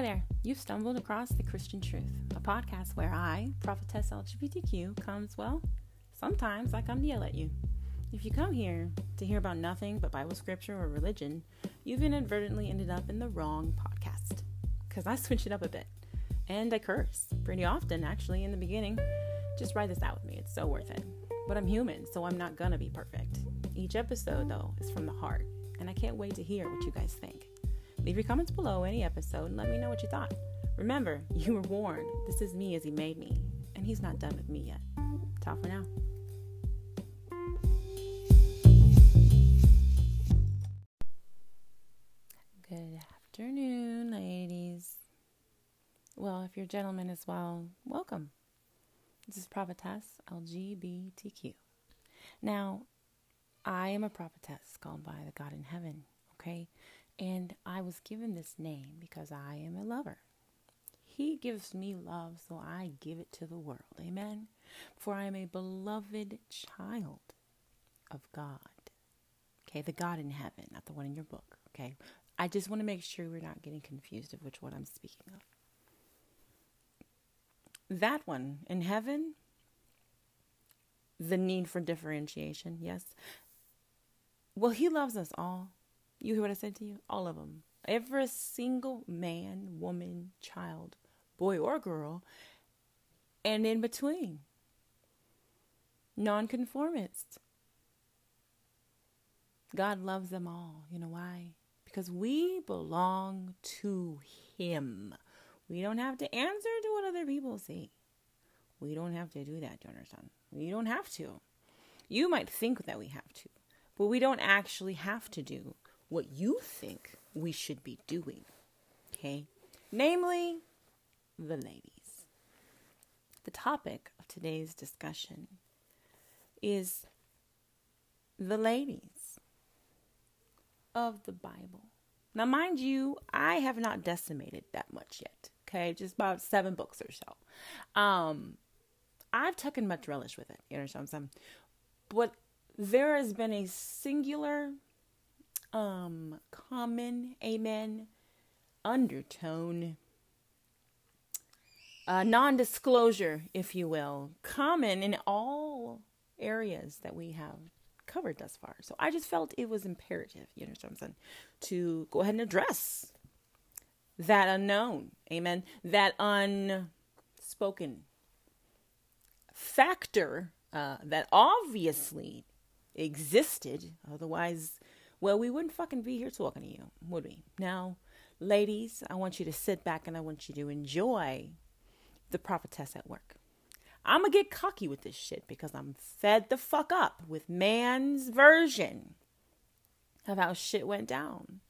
Hi there. You've stumbled across The Christian Truth, a podcast where I, prophetess LGBTQ, comes, well, sometimes I come to yell at you. If you come here to hear about nothing but Bible scripture or religion, you've inadvertently ended up in the wrong podcast. Because I switch it up a bit. And I curse pretty often, actually, in the beginning. Just ride this out with me, it's so worth it. But I'm human, so I'm not gonna be perfect. Each episode, though, is from the heart, and I can't wait to hear what you guys think. Leave your comments below any episode and let me know what you thought. Remember, you were warned. This is me as he made me, and he's not done with me yet. Ta for now. Good afternoon, ladies. Well, if you're gentlemen as well, welcome. This is Prophetess LGBTQ. Now, I am a prophetess called by the God in heaven, okay? And I was given this name because I am a lover. He gives me love, so I give it to the world. Amen. For I am a beloved child of God. Okay, the God in heaven, not the one in your book. Okay. I just want to make sure we're not getting confused of which one I'm speaking of. That one in heaven, the need for differentiation, yes. Well, he loves us all. You hear what I said to you? All of them. Every single man, woman, child, boy, or girl, and in between. Nonconformists. God loves them all. You know why? Because we belong to Him. We don't have to answer to what other people say. We don't have to do that, do you understand? We don't have to. You might think that we have to, but we don't actually have to do what you think we should be doing. Okay? Namely, the ladies. The topic of today's discussion is the ladies of the Bible. Now, mind you, I have not decimated that much yet. Okay, just about seven books or so. Um, I've taken much relish with it. You understand what I'm saying? But there has been a singular um common amen undertone uh, non-disclosure if you will common in all areas that we have covered thus far. So i just felt it was imperative you know what i'm saying to go ahead and address that unknown amen that unspoken factor uh, that obviously existed otherwise well, we wouldn't fucking be here talking to you, would we? Now, ladies, I want you to sit back and I want you to enjoy the prophetess at work. I'm gonna get cocky with this shit because I'm fed the fuck up with man's version of how shit went down.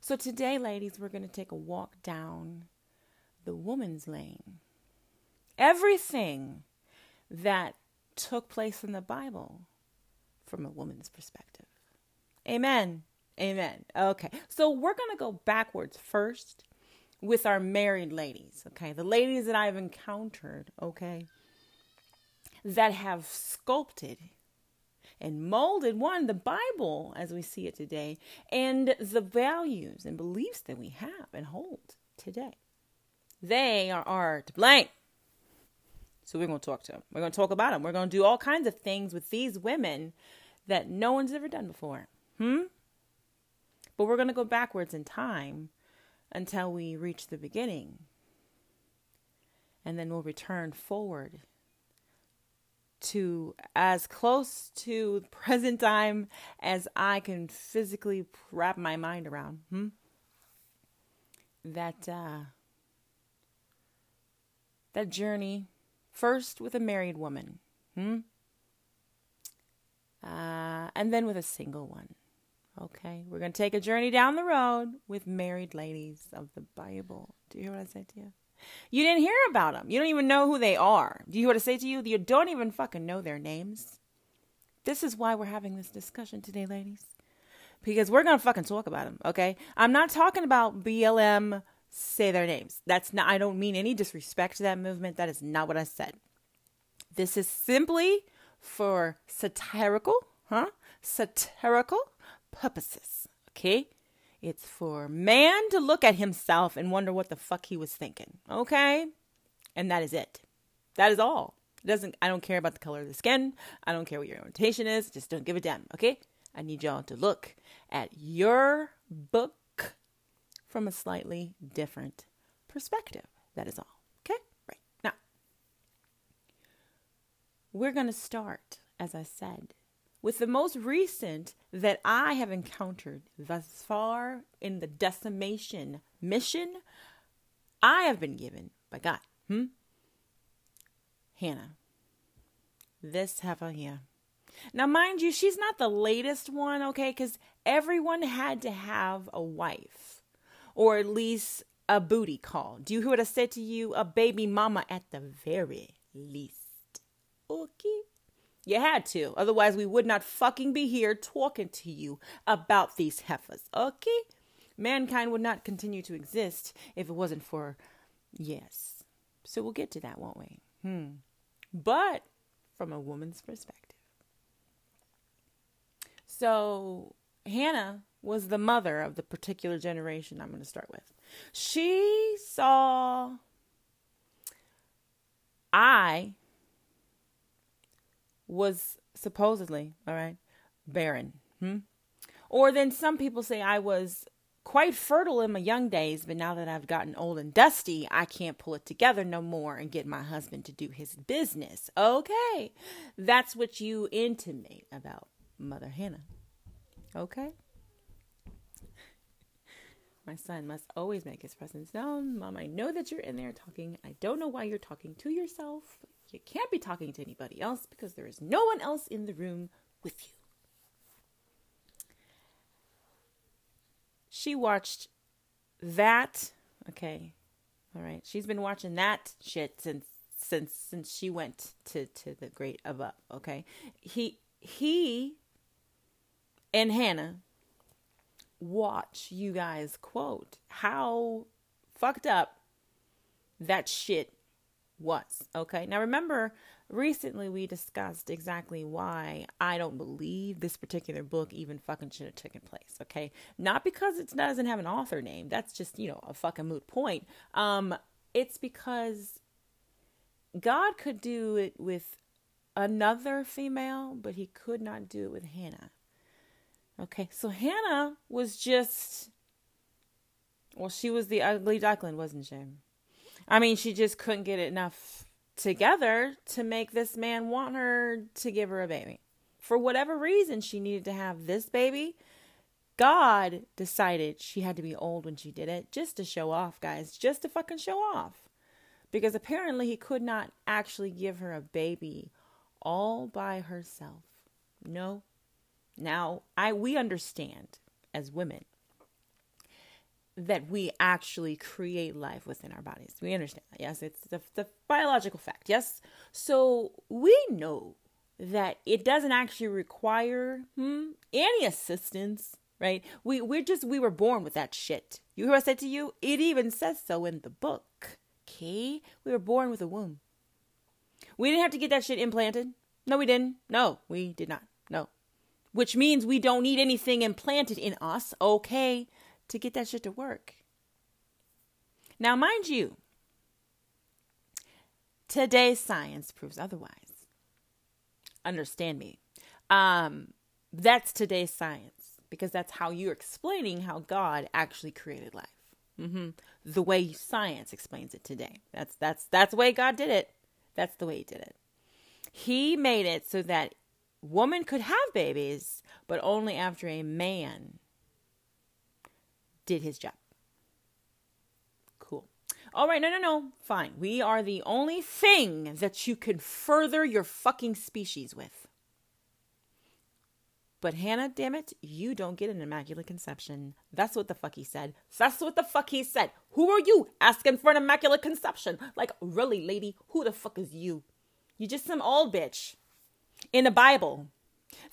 So today, ladies, we're gonna take a walk down the woman's lane. Everything that took place in the Bible from a woman's perspective. Amen. Amen. Okay. So we're going to go backwards first with our married ladies. Okay. The ladies that I've encountered. Okay. That have sculpted and molded one, the Bible as we see it today, and the values and beliefs that we have and hold today. They are, are to blame. So we're going to talk to them. We're going to talk about them. We're going to do all kinds of things with these women that no one's ever done before. Hmm? But we're going to go backwards in time until we reach the beginning. And then we'll return forward to as close to present time as I can physically wrap my mind around. Hmm? That uh, that journey first with a married woman, hmm? Uh, and then with a single one. Okay, we're going to take a journey down the road with married ladies of the Bible. Do you hear what I said to you? You didn't hear about them. You don't even know who they are. Do you hear what I say to you? You don't even fucking know their names. This is why we're having this discussion today, ladies. Because we're going to fucking talk about them, okay? I'm not talking about BLM, say their names. That's not, I don't mean any disrespect to that movement. That is not what I said. This is simply for satirical, huh? Satirical purposes. Okay? It's for man to look at himself and wonder what the fuck he was thinking. Okay? And that is it. That is all. It doesn't I don't care about the color of the skin. I don't care what your orientation is. Just don't give a damn, okay? I need y'all to look at your book from a slightly different perspective. That is all. Okay? Right. Now, we're going to start, as I said, with the most recent that I have encountered thus far in the decimation mission I have been given by God. Hmm? Hannah. This heifer here. Now, mind you, she's not the latest one, okay? Because everyone had to have a wife or at least a booty call. Do you hear what I said to you? A baby mama at the very least. Okay? You had to. Otherwise, we would not fucking be here talking to you about these heifers. Okay? Mankind would not continue to exist if it wasn't for. Yes. So we'll get to that, won't we? Hmm. But from a woman's perspective. So Hannah was the mother of the particular generation I'm going to start with. She saw I was supposedly, all right, barren. Hmm? Or then some people say I was quite fertile in my young days, but now that I've gotten old and dusty, I can't pull it together no more and get my husband to do his business. Okay. That's what you intimate about Mother Hannah. Okay. My son must always make his presence known. Mom, I know that you're in there talking. I don't know why you're talking to yourself. You can't be talking to anybody else because there is no one else in the room with you. She watched that. Okay. All right. She's been watching that shit since since since she went to to the great above, okay? He he and Hannah watch you guys quote how fucked up that shit was. Okay. Now remember, recently we discussed exactly why I don't believe this particular book even fucking should have taken place. Okay. Not because it doesn't have an author name. That's just, you know, a fucking moot point. Um, it's because God could do it with another female, but he could not do it with Hannah. Okay, so Hannah was just, well, she was the ugly duckling, wasn't she? I mean, she just couldn't get enough together to make this man want her to give her a baby. For whatever reason, she needed to have this baby. God decided she had to be old when she did it just to show off, guys, just to fucking show off. Because apparently he could not actually give her a baby all by herself. No, now, I we understand as women that we actually create life within our bodies. We understand that. Yes, it's the, the biological fact. Yes. So we know that it doesn't actually require hmm, any assistance, right? We we're just we were born with that shit. You hear what I said to you? It even says so in the book. Okay? We were born with a womb. We didn't have to get that shit implanted. No, we didn't. No, we did not. No which means we don't need anything implanted in us, okay, to get that shit to work. Now, mind you, today's science proves otherwise. Understand me. Um, that's today's science because that's how you're explaining how God actually created life. Mm-hmm. The way science explains it today. That's that's that's the way God did it. That's the way He did it. He made it so that woman could have babies, but only after a man did his job. Cool. All right, no, no, no. Fine. We are the only thing that you can further your fucking species with. But Hannah, damn it, you don't get an immaculate conception. That's what the fuck he said. That's what the fuck he said. Who are you asking for an immaculate conception? Like, really, lady, who the fuck is you? You just some old bitch in the Bible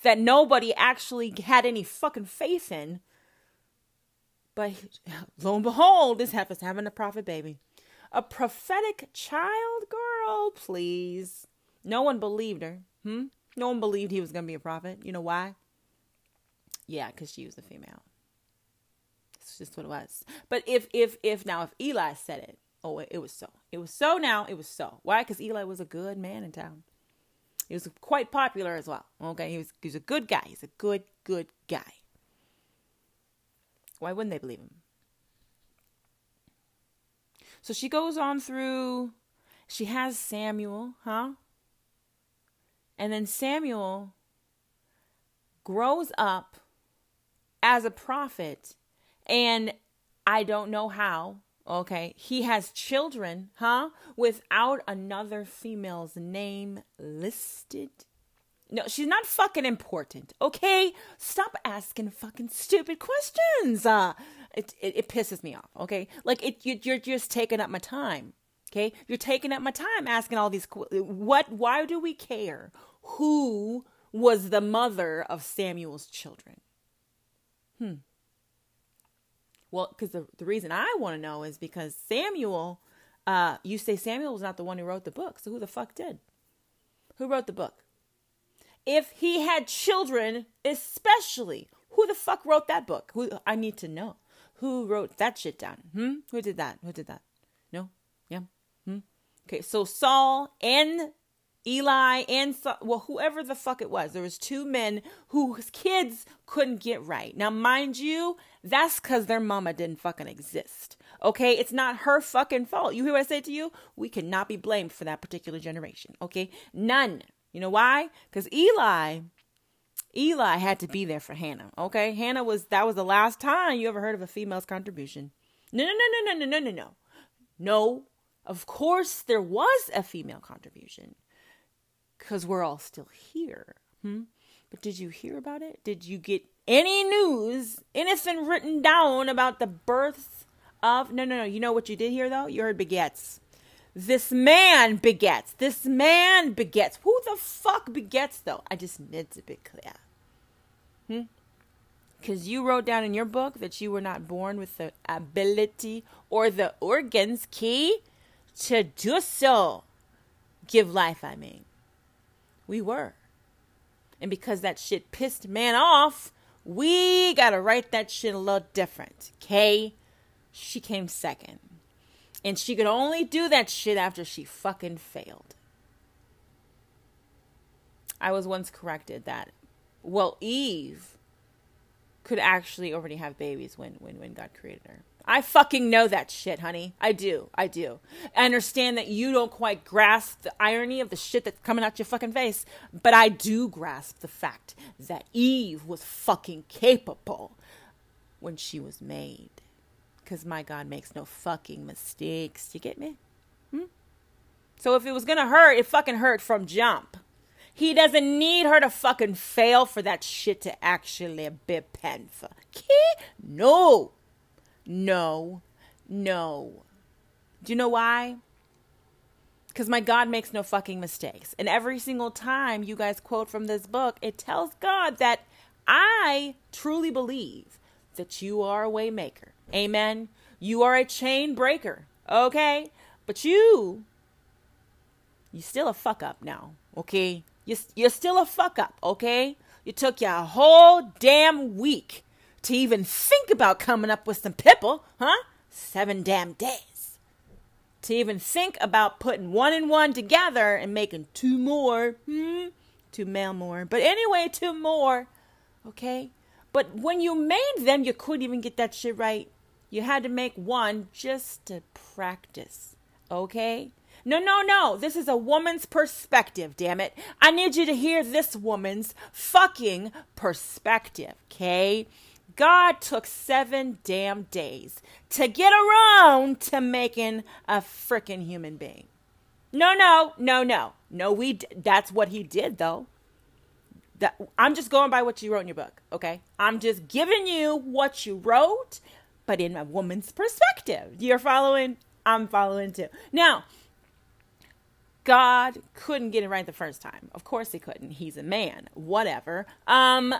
that nobody actually had any fucking faith in. But lo and behold, this heifer's having a prophet baby. A prophetic child girl, please. No one believed her. Hmm? No one believed he was going to be a prophet. You know why? Yeah, because she was a female. It's just what it was. But if if if now if Eli said it, oh, it, it was so. It was so. Now it was so. Why? Because Eli was a good man in town. He was quite popular as well. Okay, he was he was a good guy. He's a good good guy. Why wouldn't they believe him? So she goes on through. She has Samuel, huh? And then Samuel grows up as a prophet, and I don't know how. Okay, he has children, huh? Without another female's name listed. No, she's not fucking important. Okay, stop asking fucking stupid questions. Uh, it it, it pisses me off. Okay, like it you, you're just taking up my time. Okay, you're taking up my time asking all these. What? Why do we care? Who was the mother of Samuel's children? Hmm. Well, because the, the reason I want to know is because Samuel, uh, you say Samuel was not the one who wrote the book. So who the fuck did? Who wrote the book? If he had children, especially, who the fuck wrote that book? Who I need to know. Who wrote that shit down? Hmm? Who did that? Who did that? No? Yeah? Hmm? Okay, so Saul and Eli and well, whoever the fuck it was, there was two men whose kids couldn't get right. Now, mind you, that's because their mama didn't fucking exist. Okay, it's not her fucking fault. You hear what I say to you? We cannot be blamed for that particular generation. Okay, none. You know why? Because Eli, Eli had to be there for Hannah. Okay, Hannah was that was the last time you ever heard of a female's contribution. No, no, no, no, no, no, no, no, no. No, Of course, there was a female contribution because we're all still here. Hmm? But did you hear about it? Did you get any news, anything written down about the births of? No, no, no. You know what you did hear though? You heard begets. This man begets. This man begets. Who the fuck begets though? I just need to be clear. Hmm? Because you wrote down in your book that you were not born with the ability or the organs key to do so. Give life, I mean. We were. And because that shit pissed man off, we gotta write that shit a little different. Okay? She came second. And she could only do that shit after she fucking failed. I was once corrected that, well, Eve could actually already have babies when, when, when God created her. I fucking know that shit, honey. I do. I do. I understand that you don't quite grasp the irony of the shit that's coming out your fucking face, but I do grasp the fact that Eve was fucking capable when she was made. Because my God makes no fucking mistakes. You get me? Hmm? So if it was gonna hurt, it fucking hurt from jump. He doesn't need her to fucking fail for that shit to actually be painful. No. No, no. Do you know why? Because my God makes no fucking mistakes. And every single time you guys quote from this book, it tells God that I truly believe that you are a waymaker. Amen. You are a chain breaker. Okay? But you, you still a fuck up now. Okay? You, you're still a fuck up. Okay? You took your whole damn week to even think about coming up with some pipple, huh? Seven damn days. To even think about putting one and one together and making two more, hmm? Two male more. But anyway, two more. Okay? But when you made them, you couldn't even get that shit right. You had to make one just to practice. Okay? No, no, no. This is a woman's perspective, damn it. I need you to hear this woman's fucking perspective, okay? God took seven damn days to get around to making a freaking human being. No, no, no, no, no. We that's what he did though. That I'm just going by what you wrote in your book. Okay, I'm just giving you what you wrote, but in a woman's perspective. You're following. I'm following too. Now, God couldn't get it right the first time. Of course he couldn't. He's a man. Whatever. Um,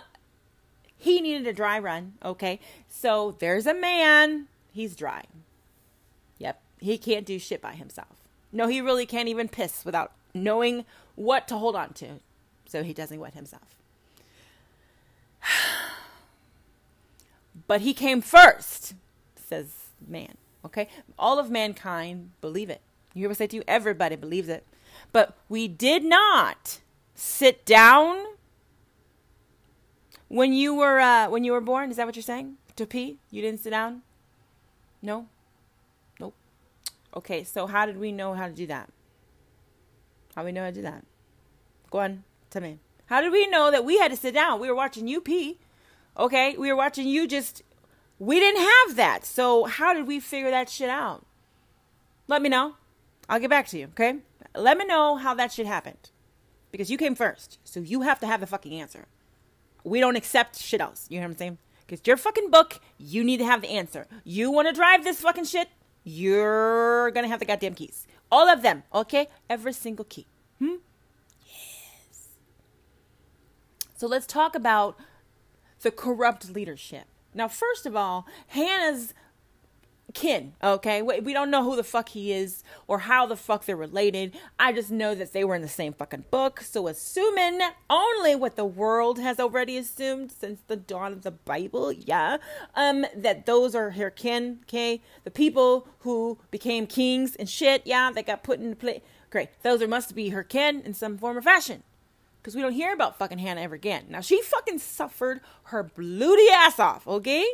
he needed a dry run. Okay. So there's a man. He's dry. Yep. He can't do shit by himself. No, he really can't even piss without knowing what to hold on to. So he doesn't wet himself. But he came first, says man. Okay? All of mankind believe it. You hear what I say to you? Everybody believes it. But we did not sit down when you were uh, when you were born. Is that what you're saying? To pee? You didn't sit down? No? Nope. Okay, so how did we know how to do that? How we know how to do that? Go on, tell me. How did we know that we had to sit down? We were watching you pee. Okay, we were watching you just. We didn't have that. So how did we figure that shit out? Let me know. I'll get back to you. Okay. Let me know how that shit happened, because you came first. So you have to have the fucking answer. We don't accept shit else. You know what I'm saying? Because your fucking book, you need to have the answer. You want to drive this fucking shit? You're gonna have the goddamn keys. All of them, okay? Every single key. Hmm? Yes. So let's talk about the corrupt leadership. Now, first of all, Hannah's kin, okay? We don't know who the fuck he is or how the fuck they're related. I just know that they were in the same fucking book. So, assuming only what the world has already assumed since the dawn of the Bible, yeah, um, that those are her kin, okay? The people who became kings and shit, yeah, that got put into place. Great. Those are must be her kin in some form or fashion because we don't hear about fucking Hannah ever again. Now she fucking suffered her bloody ass off, okay?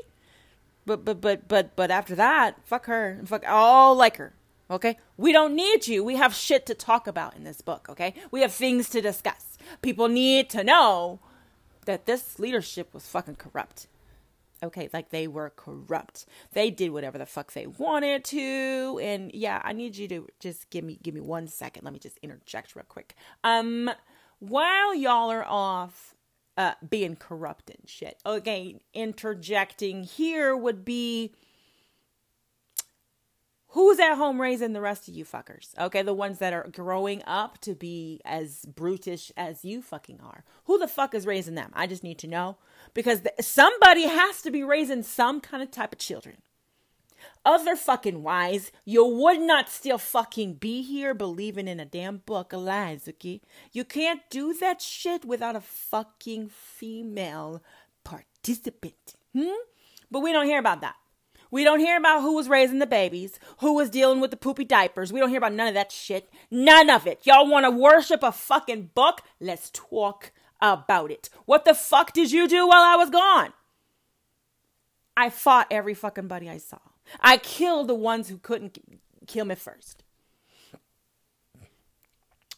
But but but but but after that, fuck her fuck all like her. Okay? We don't need you. We have shit to talk about in this book, okay? We have things to discuss. People need to know that this leadership was fucking corrupt. Okay, like they were corrupt. They did whatever the fuck they wanted to. And yeah, I need you to just give me give me one second. Let me just interject real quick. Um while y'all are off uh, being corrupt and shit. Okay, interjecting here would be who's at home raising the rest of you fuckers? Okay, the ones that are growing up to be as brutish as you fucking are. Who the fuck is raising them? I just need to know because somebody has to be raising some kind of type of children other fucking wise, you would not still fucking be here believing in a damn book of lies, okay? You can't do that shit without a fucking female participant. Hmm? But we don't hear about that. We don't hear about who was raising the babies, who was dealing with the poopy diapers. We don't hear about none of that shit. None of it. Y'all want to worship a fucking book? Let's talk about it. What the fuck did you do while I was gone? I fought every fucking buddy I saw. I killed the ones who couldn't kill me first.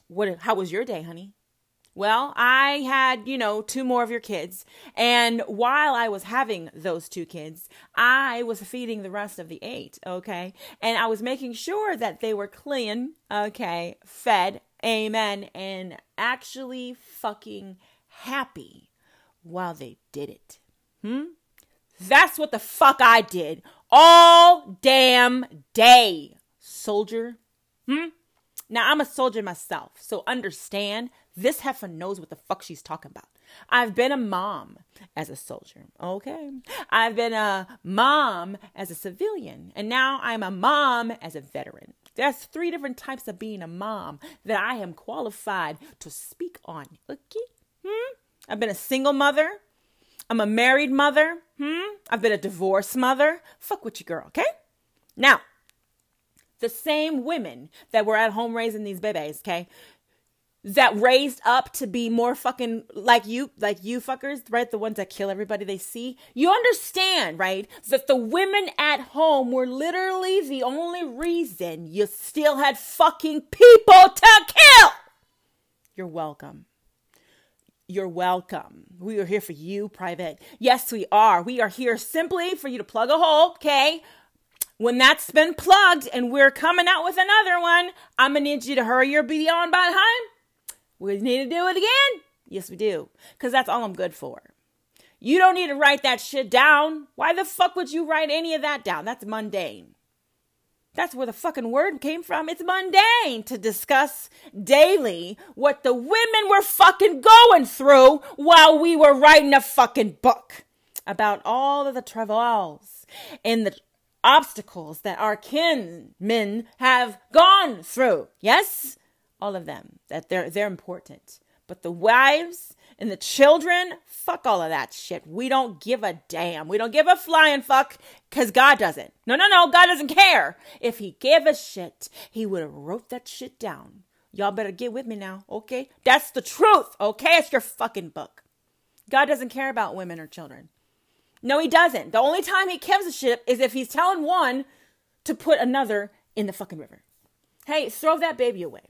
What how was your day, honey? Well, I had, you know, two more of your kids. And while I was having those two kids, I was feeding the rest of the eight, okay? And I was making sure that they were clean, okay, fed, amen, and actually fucking happy while they did it. Hmm? That's what the fuck I did all damn day, soldier. Hmm? Now, I'm a soldier myself, so understand this heifer knows what the fuck she's talking about. I've been a mom as a soldier, okay? I've been a mom as a civilian, and now I'm a mom as a veteran. There's three different types of being a mom that I am qualified to speak on, okay? Hmm? I've been a single mother, I'm a married mother. Hmm? I've been a divorced mother. Fuck with you, girl, okay? Now, the same women that were at home raising these babies, okay? That raised up to be more fucking like you, like you fuckers, right? The ones that kill everybody they see. You understand, right? That the women at home were literally the only reason you still had fucking people to kill. You're welcome. You're welcome. We are here for you, private. Yes, we are. We are here simply for you to plug a hole, okay? When that's been plugged and we're coming out with another one, I'm gonna need you to hurry your be on by time. We need to do it again. Yes, we do. Because that's all I'm good for. You don't need to write that shit down. Why the fuck would you write any of that down? That's mundane. That's where the fucking word came from. It's mundane to discuss daily what the women were fucking going through while we were writing a fucking book about all of the travails and the obstacles that our kinmen have gone through. Yes? All of them. That they're they're important. But the wives And the children, fuck all of that shit. We don't give a damn. We don't give a flying fuck because God doesn't. No, no, no. God doesn't care. If He gave a shit, He would have wrote that shit down. Y'all better get with me now, okay? That's the truth, okay? It's your fucking book. God doesn't care about women or children. No, He doesn't. The only time He gives a shit is if He's telling one to put another in the fucking river. Hey, throw that baby away.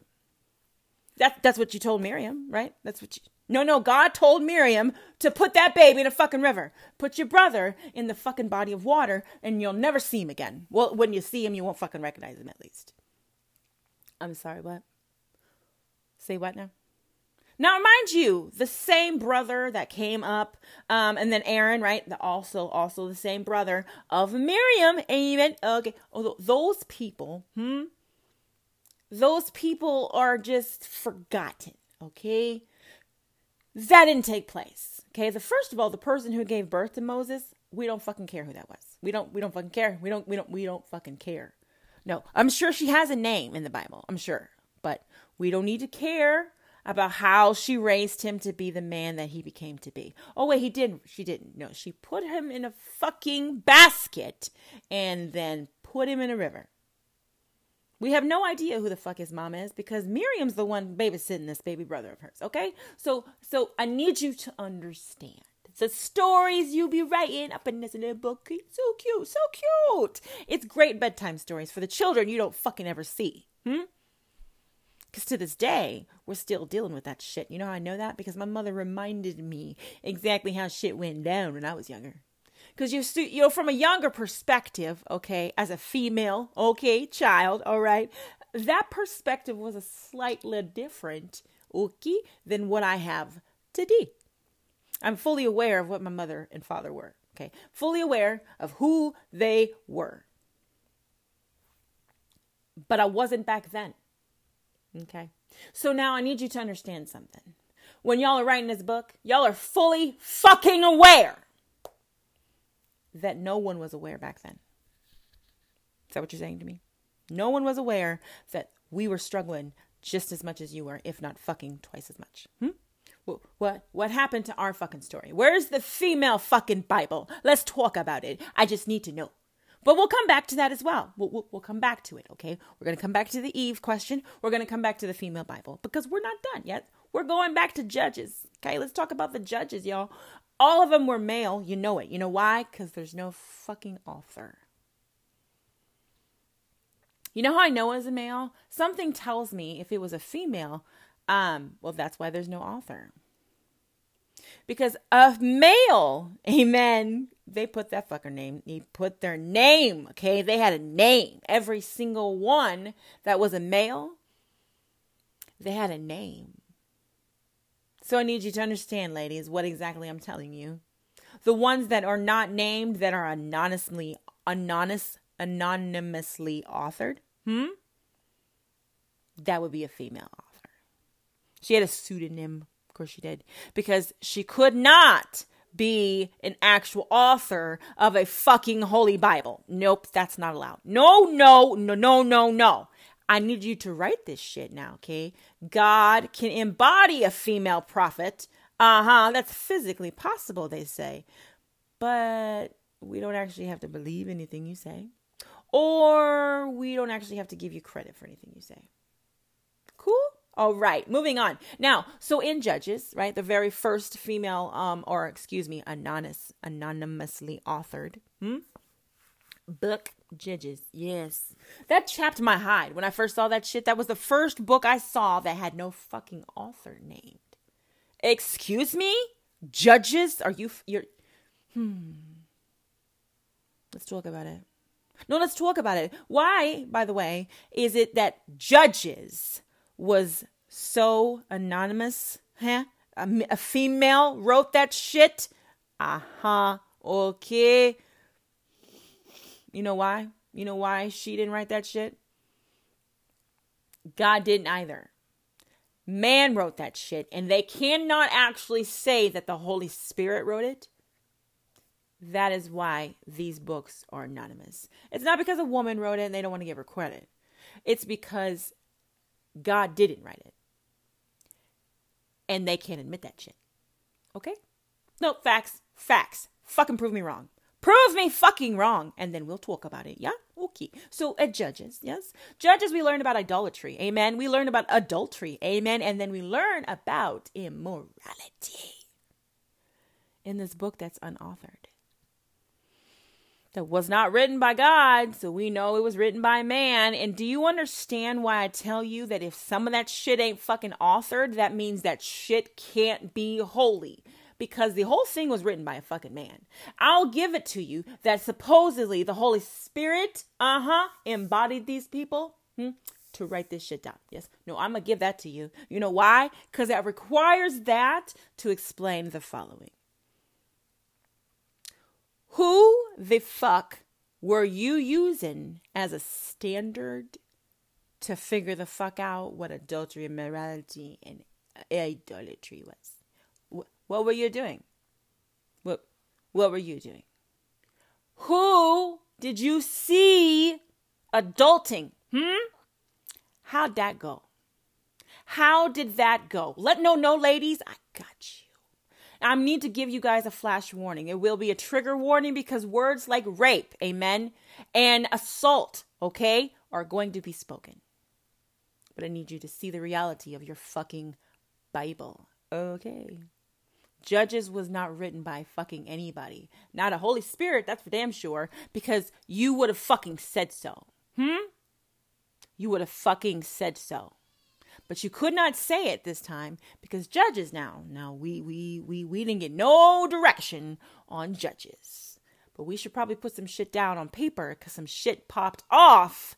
That, that's what you told Miriam, right? That's what you. No, no, God told Miriam to put that baby in a fucking river. Put your brother in the fucking body of water and you'll never see him again. Well, when you see him, you won't fucking recognize him at least. I'm sorry, what? Say what now? Now, mind you, the same brother that came up, um, and then Aaron, right? The also, also the same brother of Miriam. Amen. Okay. Oh, those people, hmm? Those people are just forgotten. Okay. That didn't take place. Okay. The first of all, the person who gave birth to Moses, we don't fucking care who that was. We don't. We don't fucking care. We don't. We don't. We don't fucking care. No, I'm sure she has a name in the Bible. I'm sure, but we don't need to care about how she raised him to be the man that he became to be. Oh wait, he didn't. She didn't. No, she put him in a fucking basket and then put him in a river. We have no idea who the fuck his mom is because Miriam's the one babysitting this baby brother of hers. Okay, so so I need you to understand the stories you be writing up in this little book. So cute, so cute. It's great bedtime stories for the children you don't fucking ever see. Hmm. Because to this day, we're still dealing with that shit. You know how I know that? Because my mother reminded me exactly how shit went down when I was younger. Because you, you know, from a younger perspective, okay, as a female, okay, child, all right, that perspective was a slightly different, okay, than what I have today. I'm fully aware of what my mother and father were, okay, fully aware of who they were. But I wasn't back then. Okay. So now I need you to understand something. When y'all are writing this book, y'all are fully fucking aware that no one was aware back then. Is that what you're saying to me? No one was aware that we were struggling just as much as you were, if not fucking twice as much. Hmm? What what happened to our fucking story? Where's the female fucking Bible? Let's talk about it. I just need to know. But we'll come back to that as well. We'll, we'll, we'll come back to it, okay? We're going to come back to the Eve question. We're going to come back to the female Bible because we're not done yet. We're going back to Judges, okay? Let's talk about the Judges, y'all. All of them were male. You know it. You know why? Because there's no fucking author. You know how I know it was a male? Something tells me if it was a female, um, well, that's why there's no author. Because a male, amen, they put that fucker name. he put their name, okay? They had a name. Every single one that was a male, they had a name. So I need you to understand, ladies, what exactly I'm telling you. The ones that are not named, that are anonymously, anonymous, anonymously authored, hmm? That would be a female author. She had a pseudonym, of course she did, because she could not be an actual author of a fucking holy Bible. Nope, that's not allowed. No, no, no, no, no, no. I need you to write this shit now, okay? God can embody a female prophet. Uh huh. That's physically possible, they say. But we don't actually have to believe anything you say, or we don't actually have to give you credit for anything you say. Cool? All right, moving on. Now, so in Judges, right, the very first female, um, or excuse me, anonymous, anonymously authored hmm? book, Judges. Yes, that chapped my hide when I first saw that shit. That was the first book I saw that had no fucking author named. Excuse me, Judges? Are you? You're. Hmm. Let's talk about it. No, let's talk about it. Why, by the way, is it that Judges? was so anonymous. Huh? A, a female wrote that shit. Uh huh. Okay. You know why? You know why she didn't write that shit? God didn't either. Man wrote that shit, and they cannot actually say that the Holy Spirit wrote it. That is why these books are anonymous. It's not because a woman wrote it and they don't want to give her credit. It's because God didn't write it. And they can't admit that shit. Okay? No, facts. Facts. Fucking prove me wrong. Prove me fucking wrong, and then we'll talk about it. Yeah? Okay. So, at Judges, yes? Judges, we learn about idolatry. Amen. We learn about adultery. Amen. And then we learn about immorality in this book that's unauthored. That was not written by God, so we know it was written by man. And do you understand why I tell you that if some of that shit ain't fucking authored, that means that shit can't be holy? Because the whole thing was written by a fucking man. I'll give it to you that supposedly the Holy Spirit, uh huh, embodied these people hmm, to write this shit down. Yes. No, I'm to give that to you. You know why? Because it requires that to explain the following Who the fuck were you using as a standard to figure the fuck out what adultery, and immorality, and idolatry was? What were you doing? What what were you doing? Who did you see adulting? Hmm? How'd that go? How did that go? Let no no ladies, I got you. I need to give you guys a flash warning. It will be a trigger warning because words like rape, amen, and assault, okay, are going to be spoken. But I need you to see the reality of your fucking Bible. Okay. Judges was not written by fucking anybody. Not a Holy Spirit, that's for damn sure, because you would have fucking said so. Hmm? You would have fucking said so. But you could not say it this time because judges now. Now we we we we didn't get no direction on judges. But we should probably put some shit down on paper cuz some shit popped off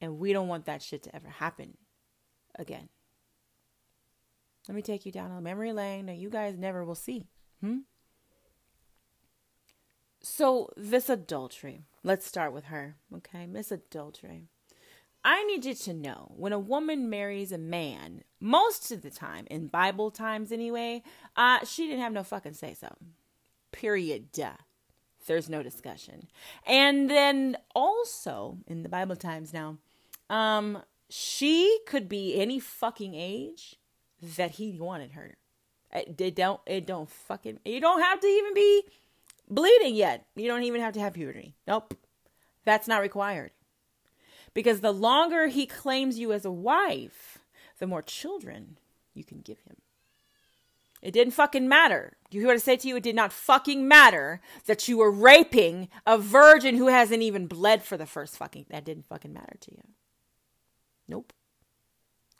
and we don't want that shit to ever happen again. Let me take you down a memory lane that you guys never will see. Hmm? So, this adultery, let's start with her, okay? Miss Adultery. I need you to know when a woman marries a man, most of the time, in Bible times anyway, uh, she didn't have no fucking say so. Period. Duh. There's no discussion. And then also, in the Bible times now, um, she could be any fucking age that he wanted her. It don't it don't fucking you don't have to even be bleeding yet. You don't even have to have puberty. Nope. That's not required. Because the longer he claims you as a wife, the more children you can give him. It didn't fucking matter. Do you hear what I say to you? It did not fucking matter that you were raping a virgin who hasn't even bled for the first fucking. That didn't fucking matter to you. Nope.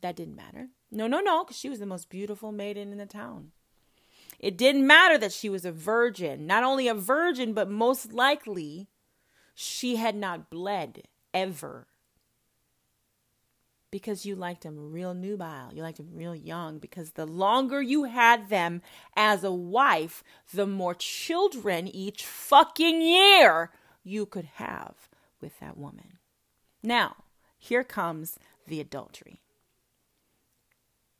That didn't matter. No, no, no, because she was the most beautiful maiden in the town. It didn't matter that she was a virgin. Not only a virgin, but most likely she had not bled ever. Because you liked them real nubile. You liked them real young. Because the longer you had them as a wife, the more children each fucking year you could have with that woman. Now, here comes the adultery.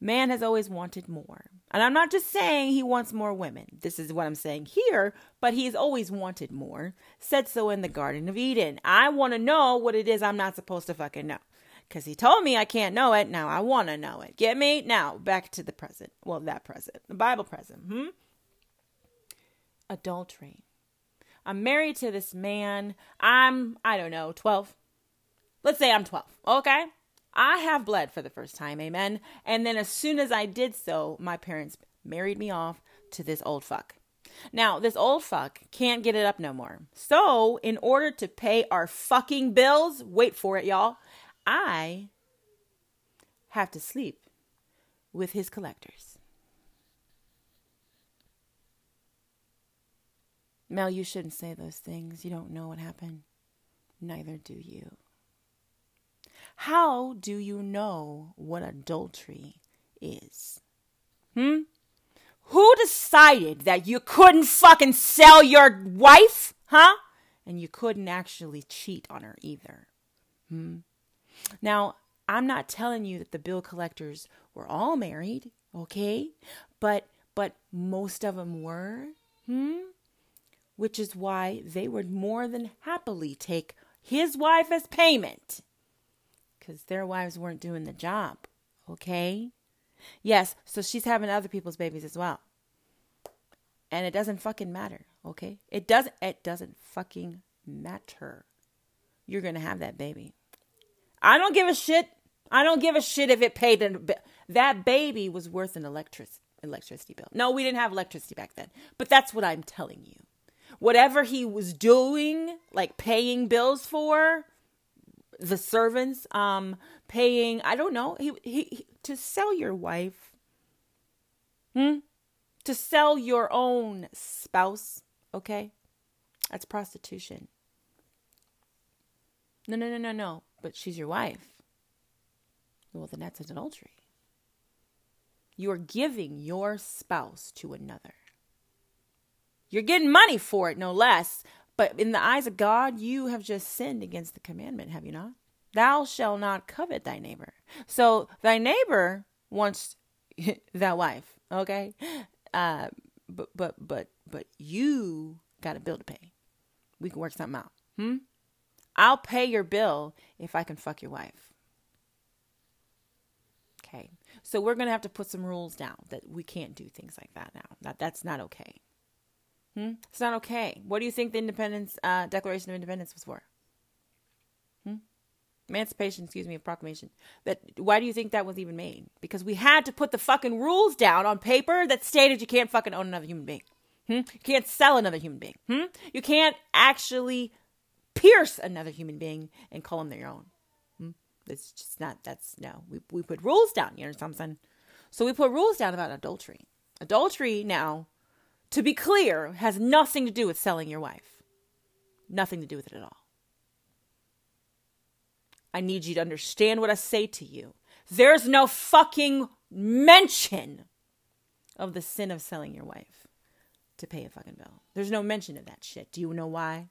Man has always wanted more. And I'm not just saying he wants more women. This is what I'm saying here, but he's always wanted more. Said so in the Garden of Eden. I want to know what it is I'm not supposed to fucking know. Because he told me I can't know it. Now I want to know it. Get me? Now back to the present. Well, that present. The Bible present. Hmm? Adultery. I'm married to this man. I'm, I don't know, 12. Let's say I'm 12. Okay? I have bled for the first time, amen. And then as soon as I did so, my parents married me off to this old fuck. Now, this old fuck can't get it up no more. So, in order to pay our fucking bills, wait for it, y'all, I have to sleep with his collectors. Mel, you shouldn't say those things. You don't know what happened. Neither do you. How do you know what adultery is? Hmm? Who decided that you couldn't fucking sell your wife? Huh? And you couldn't actually cheat on her either. Hmm? Now, I'm not telling you that the bill collectors were all married, okay? But but most of them were. Hmm? Which is why they would more than happily take his wife as payment because their wives weren't doing the job. Okay? Yes, so she's having other people's babies as well. And it doesn't fucking matter, okay? It doesn't it doesn't fucking matter. You're going to have that baby. I don't give a shit. I don't give a shit if it paid an, that baby was worth an electric electricity bill. No, we didn't have electricity back then. But that's what I'm telling you. Whatever he was doing, like paying bills for, the servants, um, paying, I don't know, he, he, he to sell your wife. Hmm? To sell your own spouse, okay? That's prostitution. No, no, no, no, no. But she's your wife. Well, then that's an adultery. You are giving your spouse to another. You're getting money for it, no less. But in the eyes of God, you have just sinned against the commandment, have you not? Thou shalt not covet thy neighbor. So thy neighbor wants that wife, okay? Uh, but but but but you got a bill to pay. We can work something out. Hmm. I'll pay your bill if I can fuck your wife. Okay. So we're to have to put some rules down that we can't do things like that now. That that's not okay. Hmm? It's not okay. What do you think the Independence uh, Declaration of Independence was for? Hmm? Emancipation, excuse me, a proclamation. That why do you think that was even made? Because we had to put the fucking rules down on paper that stated you can't fucking own another human being. Hmm? You can't sell another human being. Hmm? You can't actually pierce another human being and call them their own. It's just not, that's no. We, we put rules down, you know what I'm saying? So we put rules down about adultery. Adultery now, to be clear, has nothing to do with selling your wife. Nothing to do with it at all. I need you to understand what I say to you. There's no fucking mention of the sin of selling your wife to pay a fucking bill. There's no mention of that shit. Do you know why?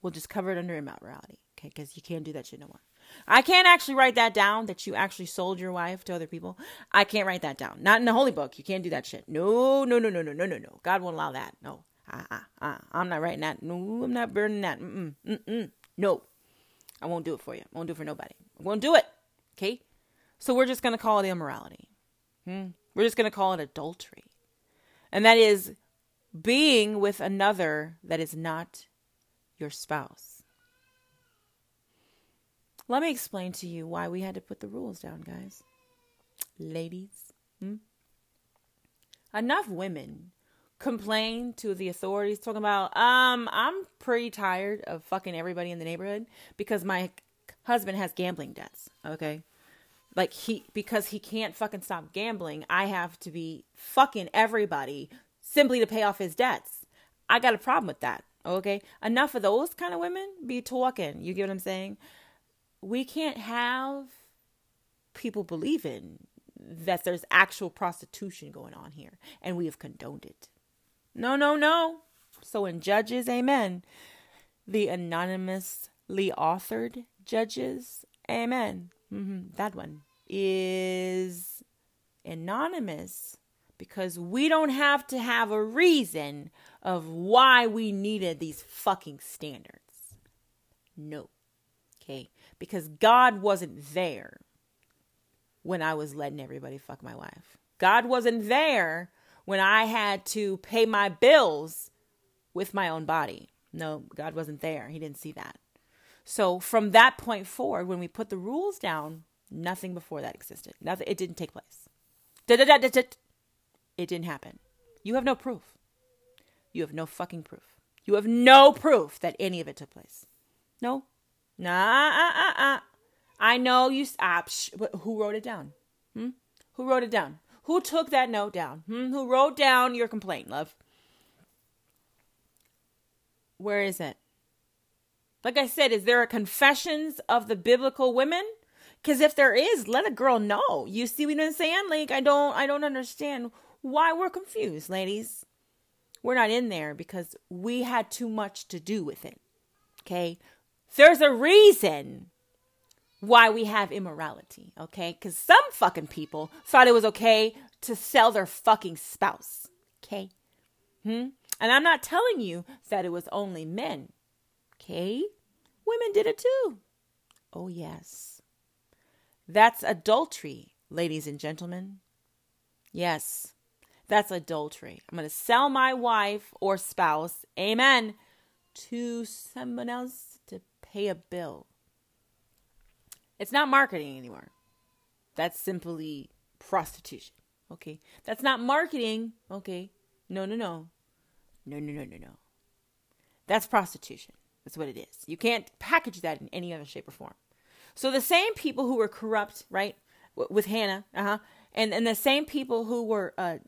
We'll just cover it under immorality, okay? Because you can't do that shit no more. I can't actually write that down that you actually sold your wife to other people. I can't write that down. Not in the holy book. You can't do that shit. No, no, no, no, no, no, no, no. God won't allow that. No. Uh, uh, uh. I'm not writing that. No, I'm not burning that. Mm-mm, mm-mm. No. I won't do it for you. I won't do it for nobody. I won't do it. Okay? So we're just going to call it immorality. Hmm? We're just going to call it adultery. And that is being with another that is not your spouse. Let me explain to you why we had to put the rules down, guys. Ladies, hmm? enough women complain to the authorities talking about, um, I'm pretty tired of fucking everybody in the neighborhood because my husband has gambling debts, okay? Like he because he can't fucking stop gambling, I have to be fucking everybody simply to pay off his debts. I got a problem with that. Okay? Enough of those kind of women be talking. You get what I'm saying? We can't have people believing that there's actual prostitution going on here and we have condoned it. No, no, no. So in Judges, amen, the anonymously authored Judges, amen, mm-hmm, that one is anonymous because we don't have to have a reason of why we needed these fucking standards. No. Okay because God wasn't there when I was letting everybody fuck my wife. God wasn't there when I had to pay my bills with my own body. No, God wasn't there. He didn't see that. So from that point forward, when we put the rules down, nothing before that existed. Nothing. It didn't take place. It didn't happen. You have no proof. You have no fucking proof. You have no proof that any of it took place. No, Nah, uh, uh, uh. I know you. Ah, psh, but who wrote it down? Hmm? Who wrote it down? Who took that note down? Hmm? Who wrote down your complaint, love? Where is it? Like I said, is there a confessions of the biblical women? Because if there is, let a girl know. You see what I'm saying? Like I don't, I don't understand why we're confused, ladies. We're not in there because we had too much to do with it. Okay, there's a reason why we have immorality, okay? Because some fucking people thought it was okay to sell their fucking spouse, okay? Hmm? And I'm not telling you that it was only men, okay? Women did it too. Oh, yes. That's adultery, ladies and gentlemen. Yes, That's adultery. I'm going to sell my wife or spouse, amen, to someone else pay a bill. It's not marketing anymore. That's simply prostitution. Okay. That's not marketing. Okay. No, no, no. No, no, no, no, no. That's prostitution. That's what it is. You can't package that in any other shape or form. So the same people who were corrupt, right, with Hannah, uh huh, and and the same people who were uh,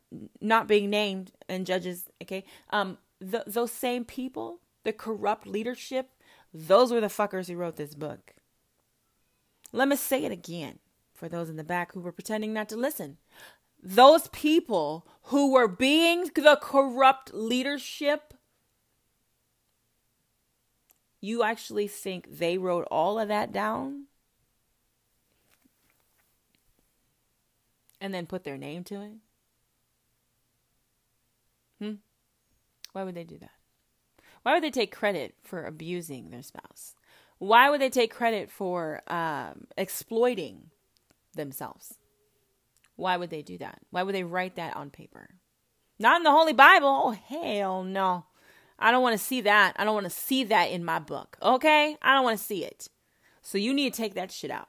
not being named in Judges, okay, um, th- those same people, the corrupt leadership, those were the fuckers who wrote this book. Let me say it again for those in the back who were pretending not to listen. Those people who were being the corrupt leadership you actually think they wrote all of that down and then put their name to it? Hmm? Why would they do that? Why would they take credit for abusing their spouse? Why would they take credit for um, exploiting themselves? Why would they do that? Why would they write that on paper? Not in the Holy Bible. Oh, hell no. I don't want to see that. I don't want to see that in my book. Okay? I don't want to see it. So you need to take that shit out.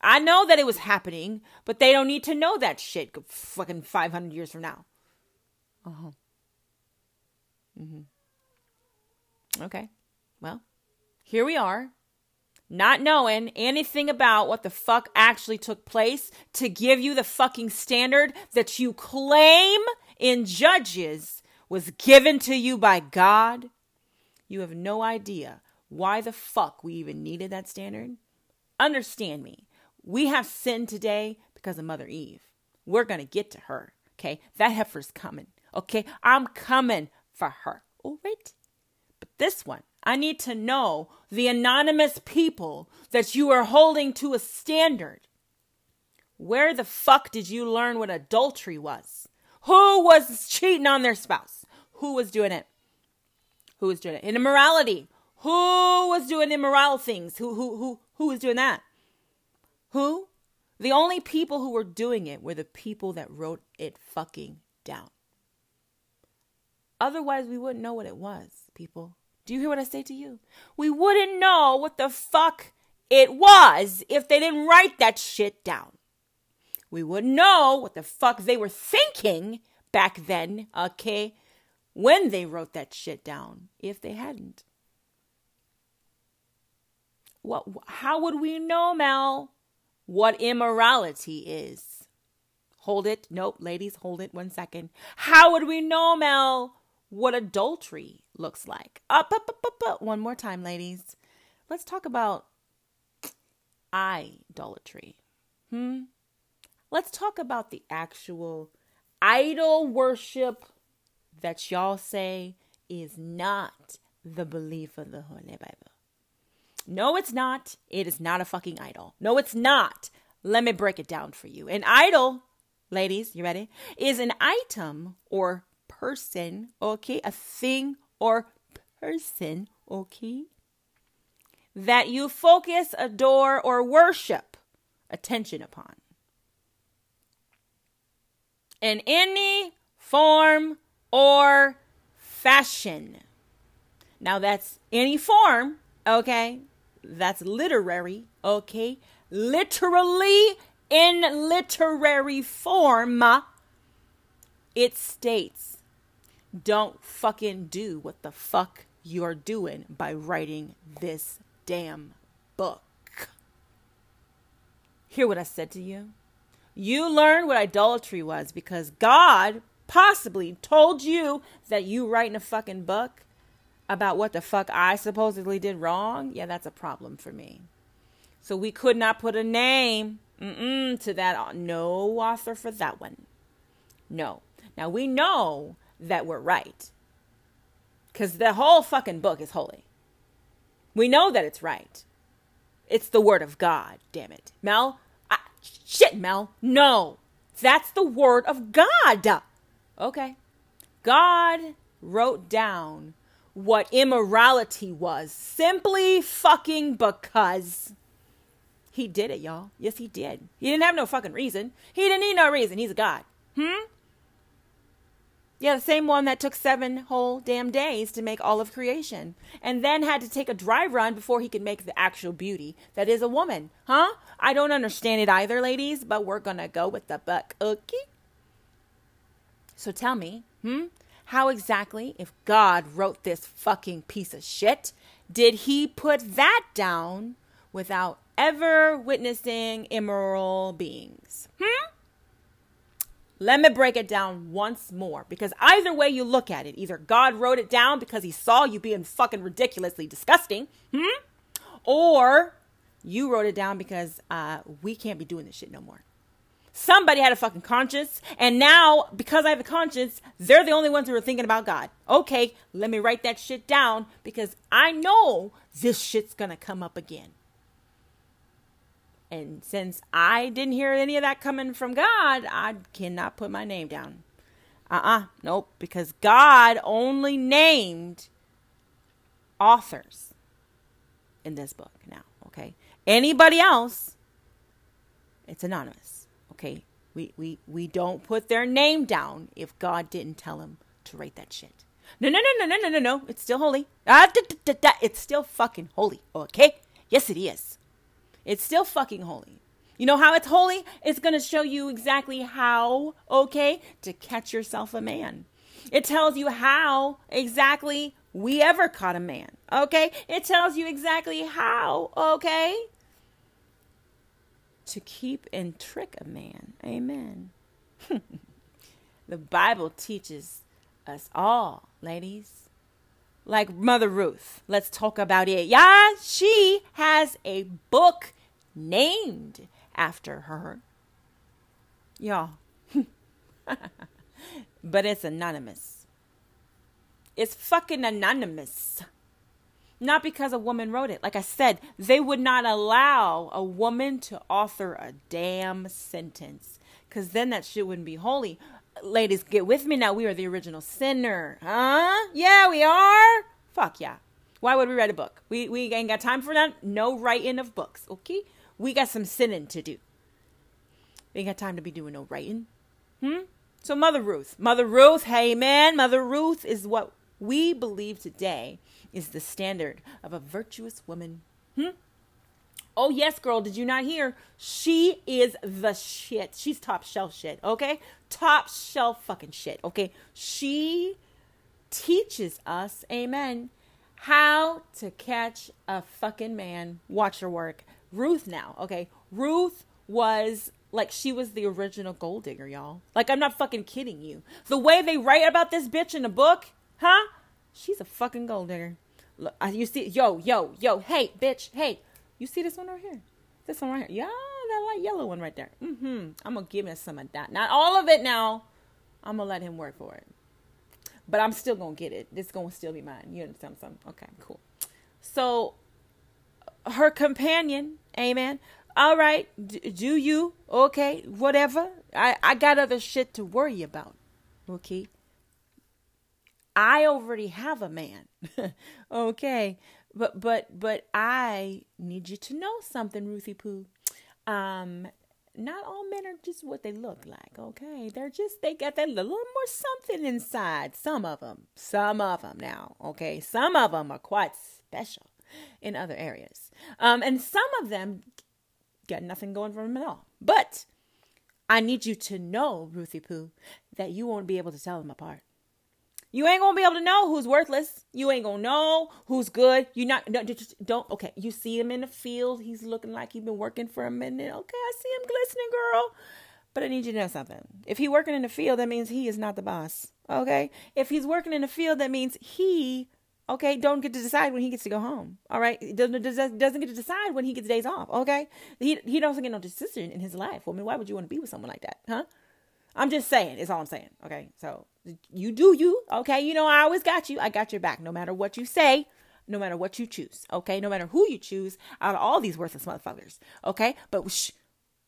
I know that it was happening, but they don't need to know that shit fucking 500 years from now. Uh huh. Mm hmm. Okay. Well, here we are, not knowing anything about what the fuck actually took place to give you the fucking standard that you claim in Judges was given to you by God, you have no idea why the fuck we even needed that standard. Understand me. We have sinned today because of Mother Eve. We're going to get to her. Okay. That heifer's coming. Okay. I'm coming for her. All right. This one, I need to know the anonymous people that you are holding to a standard. Where the fuck did you learn what adultery was? Who was cheating on their spouse? Who was doing it? Who was doing it? In immorality. Who was doing immoral things? Who who who who was doing that? Who? The only people who were doing it were the people that wrote it fucking down. Otherwise, we wouldn't know what it was, people. Do you hear what I say to you? We wouldn't know what the fuck it was if they didn't write that shit down. We wouldn't know what the fuck they were thinking back then, okay? when they wrote that shit down if they hadn't. What how would we know, Mel, what immorality is? Hold it. Nope, ladies, hold it one second. How would we know, Mel, what adultery looks like? Up. One more time, ladies. Let's talk about idolatry. Hmm? Let's talk about the actual idol worship that y'all say is not the belief of the Holy Bible. No, it's not. It is not a fucking idol. No, it's not. Let me break it down for you. An idol, ladies, you ready? Is an item or person, okay? A thing or person, okay? That you focus, adore, or worship attention upon. In any form or fashion. Now that's any form, okay? That's literary, okay? Literally in literary form, it states don't fucking do what the fuck you're doing by writing this damn book. Hear what I said to you? You learned what idolatry was because God possibly told you that you writing a fucking book about what the fuck I supposedly did wrong, yeah, that's a problem for me. So we could not put a name to that. Uh, no author for that one. No. Now we know that we're right. Because the whole fucking book is holy. We know that it's right. It's the word of God, damn it. Mel? I, shit, Mel. No. That's the word of God. Okay. God wrote down what immorality was simply fucking because he did it, y'all. Yes, he did. He didn't have no fucking reason. He didn't need no reason. He's a God. Hmm? Yeah, the same one that took seven whole damn days to make all of creation and then had to take a dry run before he could make the actual beauty that is a woman. Huh? I don't understand it either, ladies, but we're to go with the buck. Okay? So tell me, hmm? How exactly, if God wrote this fucking piece of shit, did he put that down without ever witnessing immoral beings? Hmm? Let me break it down once more because either way you look at it, either God wrote it down because he saw you being fucking ridiculously disgusting, hmm? or you wrote it down because uh, we can't be doing this shit no more. Somebody had a fucking conscience, and now because I have a conscience, they're the only ones who are thinking about God. Okay, let me write that shit down because I know this shit's gonna come up again. And since I didn't hear any of that coming from God, I cannot put my name down. Uh uh-uh, uh nope, because God only named authors in this book now, okay? Anybody else, it's anonymous, okay? We, we, we don't put their name down if God didn't tell them to write that shit. No, no, no, no, no, no, no, no. It's still holy. Ah, da, da, da, it's still fucking holy, okay? Yes, it is. It's still fucking holy. You know how it's holy? It's going to show you exactly how, okay, to catch yourself a man. It tells you how exactly we ever caught a man, okay? It tells you exactly how, okay, to keep and trick a man. Amen. the Bible teaches us all, ladies. Like Mother Ruth. Let's talk about it. Yeah, she has a book named after her. Y'all. but it's anonymous. It's fucking anonymous. Not because a woman wrote it. Like I said, they would not allow a woman to author a damn sentence. Because then that shit wouldn't be holy. Ladies, get with me now. We are the original sinner. Huh? Yeah, we are. Fuck yeah. Why would we write a book? We, we ain't got time for that. No writing of books, okay? We got some sinning to do. We ain't got time to be doing no writing. Hmm? So Mother Ruth. Mother Ruth, hey man, Mother Ruth is what we believe today is the standard of a virtuous woman. Hmm? Oh, yes, girl, did you not hear? She is the shit. She's top shelf shit, okay? Top shelf fucking shit, okay? She teaches us, amen, how to catch a fucking man. Watch her work. Ruth now, okay? Ruth was like she was the original gold digger, y'all. Like I'm not fucking kidding you. The way they write about this bitch in the book, huh? She's a fucking gold digger. Look, you see, yo, yo, yo, hey, bitch, hey, you see this one right here? This one right here, yeah, that light yellow one right there. Mm-hmm. I'm gonna give him some of that. Not all of it now. I'm gonna let him work for it, but I'm still gonna get it. This gonna still be mine. You understand? Something? Okay, cool. So her companion. Amen. All right, do you? Okay, whatever. I, I got other shit to worry about. Okay. I already have a man. okay. But but but I need you to know something, Ruthie Poo. Um not all men are just what they look like, okay? They're just they got that little more something inside. Some of them. Some of them now, okay? Some of them are quite special in other areas. Um, and some of them get nothing going for them at all. But I need you to know, Ruthie Poo, that you won't be able to tell them apart. You ain't gonna be able to know who's worthless. You ain't gonna know who's good. You not no, just don't. Okay, you see him in the field. He's looking like he's been working for a minute. Okay, I see him glistening, girl. But I need you to know something. If he's working in the field, that means he is not the boss. Okay. If he's working in the field, that means he okay, don't get to decide when he gets to go home. All right, doesn't doesn't get to decide when he gets days off. Okay, he he doesn't get no decision in his life. Well, I mean, why would you want to be with someone like that, huh? I'm just saying. It's all I'm saying. Okay, so you do you. Okay, you know I always got you. I got your back, no matter what you say. No matter what you choose, okay? No matter who you choose out of all these worthless motherfuckers, okay? But shh,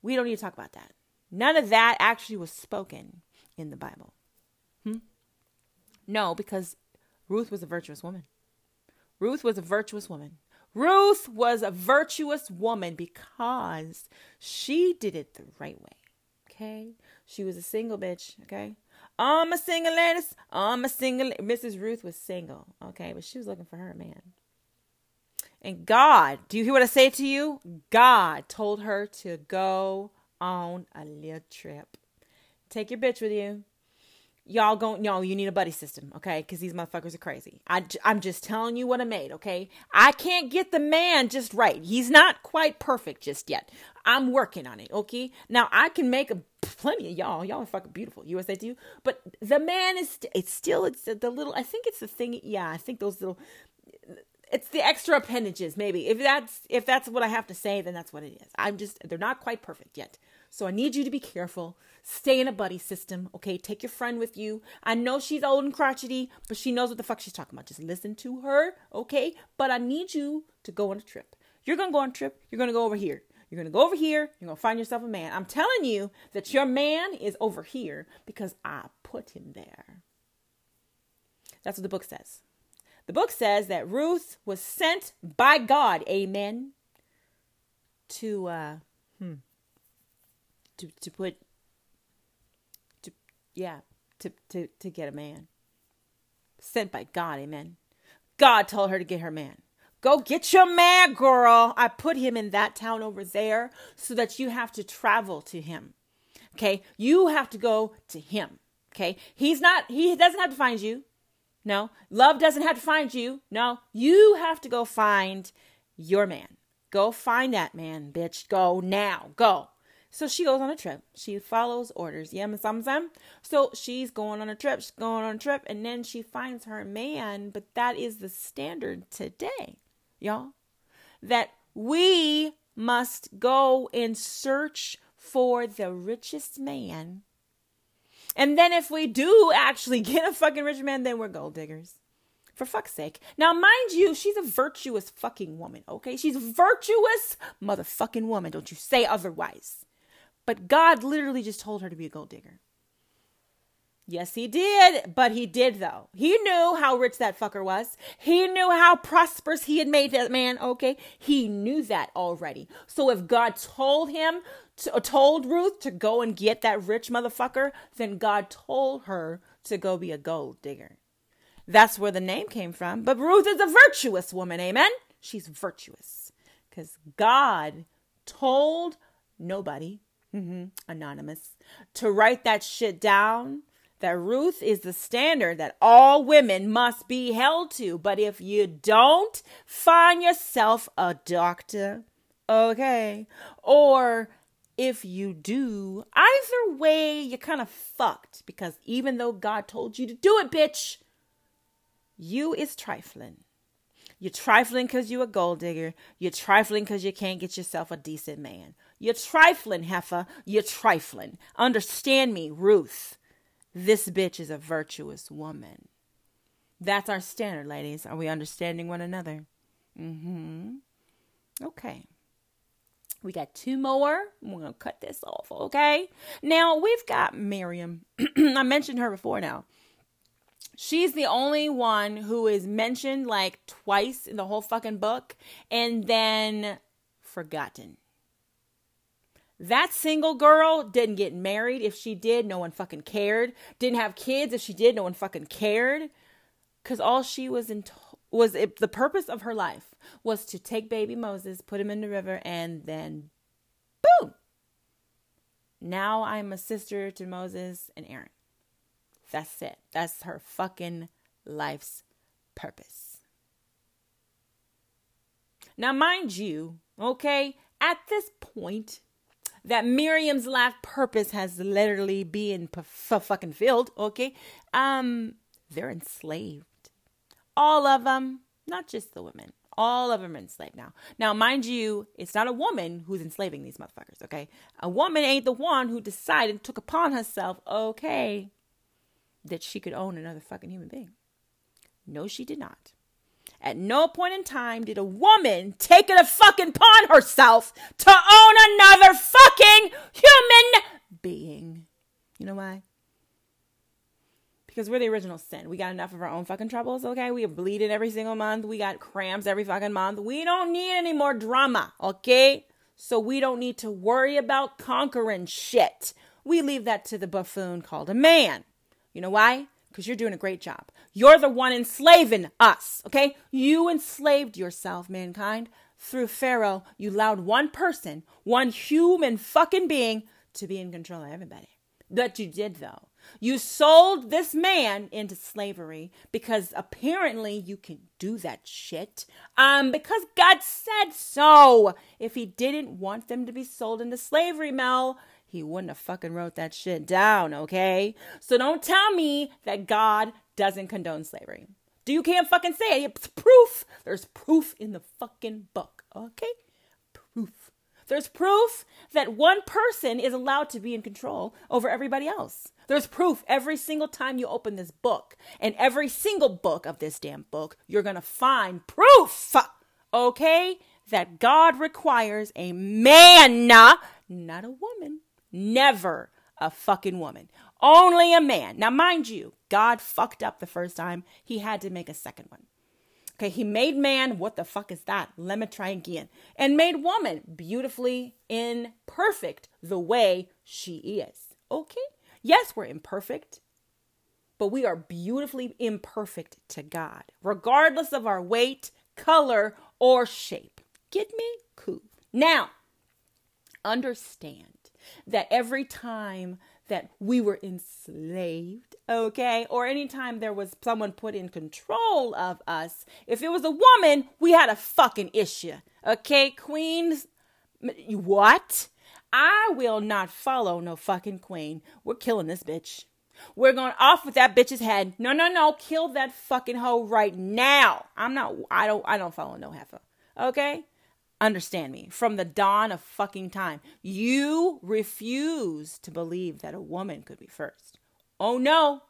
we don't need to talk about that. None of that actually was spoken in the Bible. Hmm? No, because Ruth was a virtuous woman. Ruth was a virtuous woman. Ruth was a virtuous woman because she did it the right way. Okay? She was a single bitch, okay? All my single ladies, all my single. Mrs. Ruth was single, okay, but she was looking for her man. And God, do you hear what I say to you? God told her to go on a little trip. Take your bitch with you. Y'all going, y'all, you need a buddy system, okay? Because these motherfuckers are crazy. I, I'm just telling you what I made, okay? I can't get the man just right. He's not quite perfect just yet. I'm working on it, okay? Now, I can make a, plenty of y'all. Y'all are fucking beautiful. USA you. But the man is, it's still, it's the little, I think it's the thing, yeah, I think those little, it's the extra appendages maybe if that's if that's what i have to say then that's what it is i'm just they're not quite perfect yet so i need you to be careful stay in a buddy system okay take your friend with you i know she's old and crotchety but she knows what the fuck she's talking about just listen to her okay but i need you to go on a trip you're gonna go on a trip you're gonna go over here you're to go over here. You're to find yourself a man. I'm telling you that your man is over here because I put him there. That's what the book says. The book says that Ruth was sent by God, amen, to uh to to put to yeah, to to to get a man. Sent by God, amen. God told her to get her man. Go get your man, girl. I put him in that town over there so that you have to travel to him. Okay? You have to go to him. Okay? He's not he doesn't have to find you. No, love doesn't have to find you. No, you have to go find your man. Go find that man, bitch. Go now. Go. So she goes on a trip. She follows orders. Yeah, some So she's going on a trip. She's going on a trip, and then she finds her man. But that is the standard today, y'all. That we must go and search for the richest man and then if we do actually get a fucking rich man, then we're gold diggers. For fuck's sake. Now, mind you, she's a virtuous fucking woman, okay? She's a virtuous motherfucking woman. Don't you say otherwise. But God literally just told her to be a gold digger. Yes, he did, but he did though. He knew how rich that fucker was. He knew how prosperous he had made that man, okay? He knew that already. So if God told him to, uh, told Ruth to go and get that rich motherfucker, then God told her to go be a gold digger. That's where the name came from. But Ruth is a virtuous woman, amen? She's virtuous because God told nobody, mm-hmm, anonymous, to write that shit down. That Ruth is the standard that all women must be held to. But if you don't find yourself a doctor, okay, or if you do, either way, you're kind of fucked because even though God told you to do it, bitch, you is trifling. You're trifling because you're a gold digger. You're trifling because you can't get yourself a decent man. You're trifling, heifer. You're trifling. Understand me, Ruth. This bitch is a virtuous woman. That's our standard, ladies. Are we understanding one another? Mm hmm. Okay. We got two more. We're going to cut this off, okay? Now, we've got Miriam. I mentioned her before now. She's the only one who is mentioned like twice in the whole fucking book and then forgotten. That single girl didn't get married. If she did, no one fucking cared. Didn't have kids. If she did, no one fucking cared. Because all she was in was it, the purpose of her life was to take baby Moses, put him in the river, and then boom. Now I'm a sister to Moses and Aaron. That's it. That's her fucking life's purpose. Now, mind you, okay, at this point, that Miriam's life purpose has literally been fucking filled, okay? Um, they're enslaved. All of them, not just the women. All of them are enslaved now. Now, mind you, it's not a woman who's enslaving these motherfuckers, okay? A woman ain't the one who decided, took upon herself, okay, that she could own another fucking human being. No, she did not. At no point in time did a woman take it a fucking upon herself to own another fucking human being. You know why? because we're the original sin. We got enough of our own fucking troubles, okay? We are bleeding every single month. We got cramps every fucking month. We don't need any more drama, okay? So we don't need to worry about conquering shit. We leave that to the buffoon called a man. You know why? Because you're doing a great job. You're the one enslaving us, okay? You enslaved yourself, mankind. Through Pharaoh, you allowed one person, one human fucking being, to be in control of everybody. That you did, though. You sold this man into slavery because apparently you can do that shit. Um, because God said so. If he didn't want them to be sold into slavery, Mel, he wouldn't have fucking wrote that shit down, okay? So don't tell me that God doesn't condone slavery. Do you can't fucking say it? It's proof. There's proof in the fucking book, okay? Proof. There's proof that one person is allowed to be in control over everybody else. There's proof every single time you open this book. And every single book of this damn book, you're going to find proof, okay, that God requires a man, not a woman. Never a fucking woman. Only a man. Now, mind you, God fucked up the first time. He had to make a second one. Okay, he made man. What the fuck is that? Let me try again. And made woman beautifully imperfect the way she is. Okay? Yes, we're imperfect, but we are beautifully imperfect to God, regardless of our weight, color, or shape. Get me? Cool. Now, understand that every time that we were enslaved, okay, or anytime there was someone put in control of us, if it was a woman, we had a fucking issue, okay, queens? What? I will not follow no fucking queen. We're killing this bitch. We're going off with that bitch's head. No, no, no. Kill that fucking hoe right now. I'm not I don't I don't follow no heifer. Okay? Understand me. From the dawn of fucking time, you refuse to believe that a woman could be first. Oh no.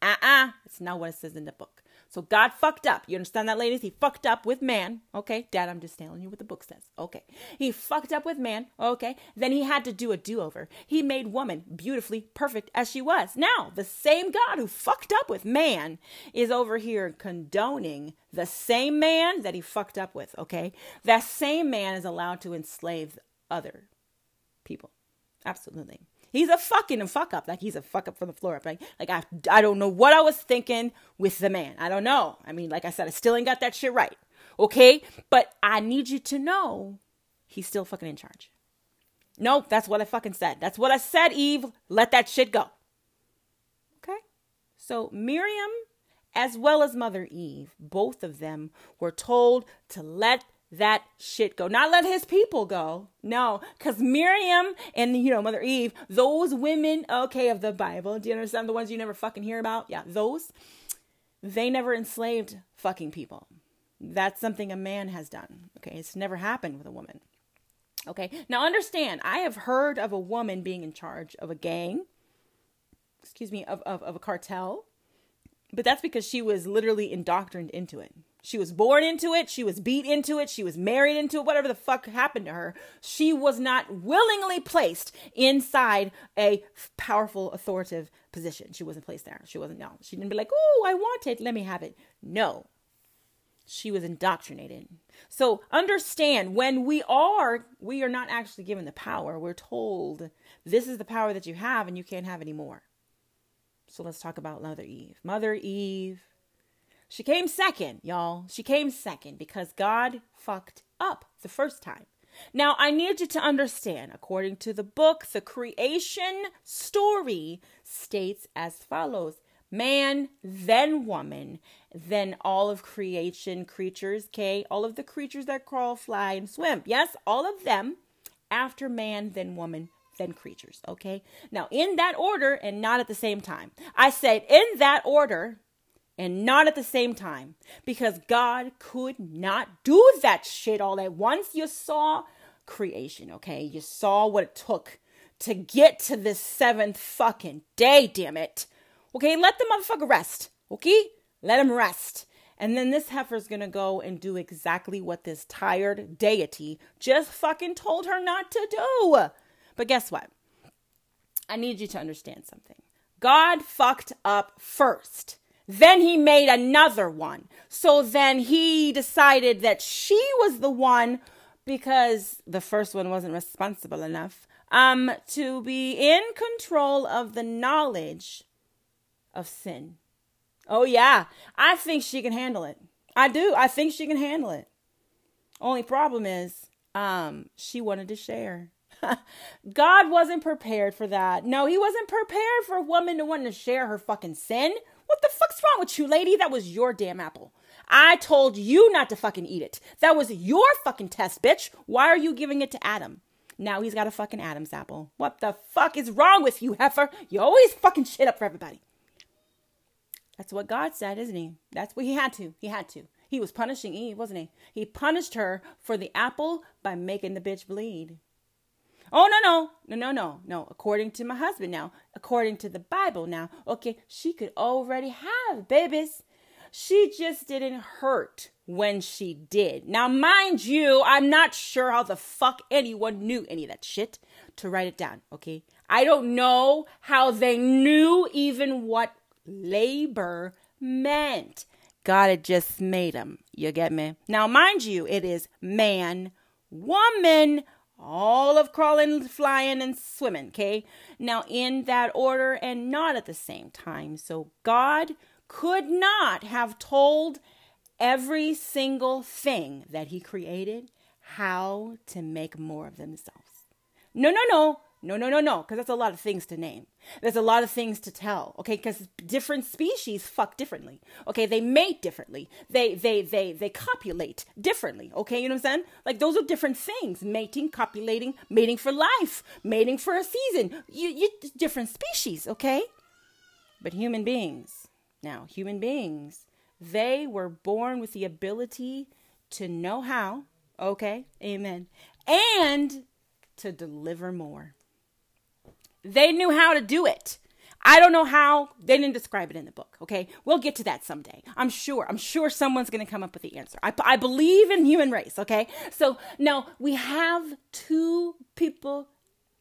Uh-uh. It's not what it says in the book. So God fucked up. You understand that, ladies? He fucked up with man. Okay, Dad, I'm just telling you what the book says. Okay. He fucked up with man. Okay. Then he had to do a do over. He made woman beautifully perfect as she was. Now, the same God who fucked up with man is over here condoning the same man that he fucked up with. Okay. That same man is allowed to enslave other people. Absolutely. He's a fucking fuck up. Like he's a fuck up from the floor up. Like, like I, I don't know what I was thinking with the man. I don't know. I mean, like I said, I still ain't got that shit right. Okay. But I need you to know he's still fucking in charge. Nope. That's what I fucking said. That's what I said, Eve. Let that shit go. Okay. So Miriam, as well as Mother Eve, both of them were told to let that shit go. Not let his people go. No, because Miriam and, you know, Mother Eve, those women, okay, of the Bible, do you understand the ones you never fucking hear about? Yeah, those, they never enslaved fucking people. That's something a man has done. Okay, it's never happened with a woman. Okay, now understand, I have heard of a woman being in charge of a gang, excuse me, of, of, of a cartel, but that's because she was literally indoctrined into it. She was born into it. She was beat into it. She was married into it. Whatever the fuck happened to her, she was not willingly placed inside a powerful, authoritative position. She wasn't placed there. She wasn't, no. She didn't be like, oh, I want it. Let me have it. No. She was indoctrinated. So understand when we are, we are not actually given the power. We're told this is the power that you have and you can't have any more. So let's talk about Mother Eve. Mother Eve she came second, y'all. She came second because God fucked up the first time. Now, I need you to understand, according to the book, the creation story states as follows man, then woman, then all of creation creatures, okay? All of the creatures that crawl, fly, and swim. Yes, all of them after man, then woman, then creatures, okay? Now, in that order and not at the same time. I said in that order and not at the same time because God could not do that shit all at once. You saw creation, okay? You saw what it took to get to this seventh fucking day, damn it. Okay, let the motherfucker rest, okay? Let him rest. And then this heifer's gonna go and do exactly what this tired deity just fucking told her not to do. But guess what? I need you to understand something. God fucked up first. Then he made another one. So then he decided that she was the one because the first one wasn't responsible enough um to be in control of the knowledge of sin. Oh, yeah. I think she can handle it. I do. I think she can handle it. Only problem is, um, she wanted to share. God wasn't prepared for that. No, he wasn't prepared for a woman to want to share her fucking sin. What the fuck's wrong with you, lady? That was your damn apple. I told you not to fucking eat it. That was your fucking test, bitch. Why are you giving it to Adam? Now he's got a fucking Adam's apple. What the fuck is wrong with you, heifer? You always fucking shit up for everybody. That's what God said, isn't he? That's what he had to. He had to. He was punishing Eve, wasn't he? He punished her for the apple by making the bitch bleed. Oh, no, no, no, no, no, no. According to my husband now, according to the Bible now, okay, she could already have babies. She just didn't hurt when she did. Now, mind you, I'm not sure how the fuck anyone knew any of that shit to write it down, okay? I don't know how they knew even what labor meant. God had just made them. You get me? Now, mind you, it is man, woman, all of crawling, flying, and swimming, okay? Now, in that order and not at the same time. So, God could not have told every single thing that He created how to make more of themselves. No, no, no. No, no, no, no, because that's a lot of things to name. There's a lot of things to tell, okay? Because different species fuck differently, okay? They mate differently. They they they they copulate differently, okay? You know what I'm saying? Like those are different things: mating, copulating, mating for life, mating for a season. You you different species, okay? But human beings, now human beings, they were born with the ability to know how, okay? Amen, and to deliver more. They knew how to do it. I don't know how. They didn't describe it in the book. Okay. We'll get to that someday. I'm sure. I'm sure someone's going to come up with the answer. I, I believe in human race. Okay. So now we have two people.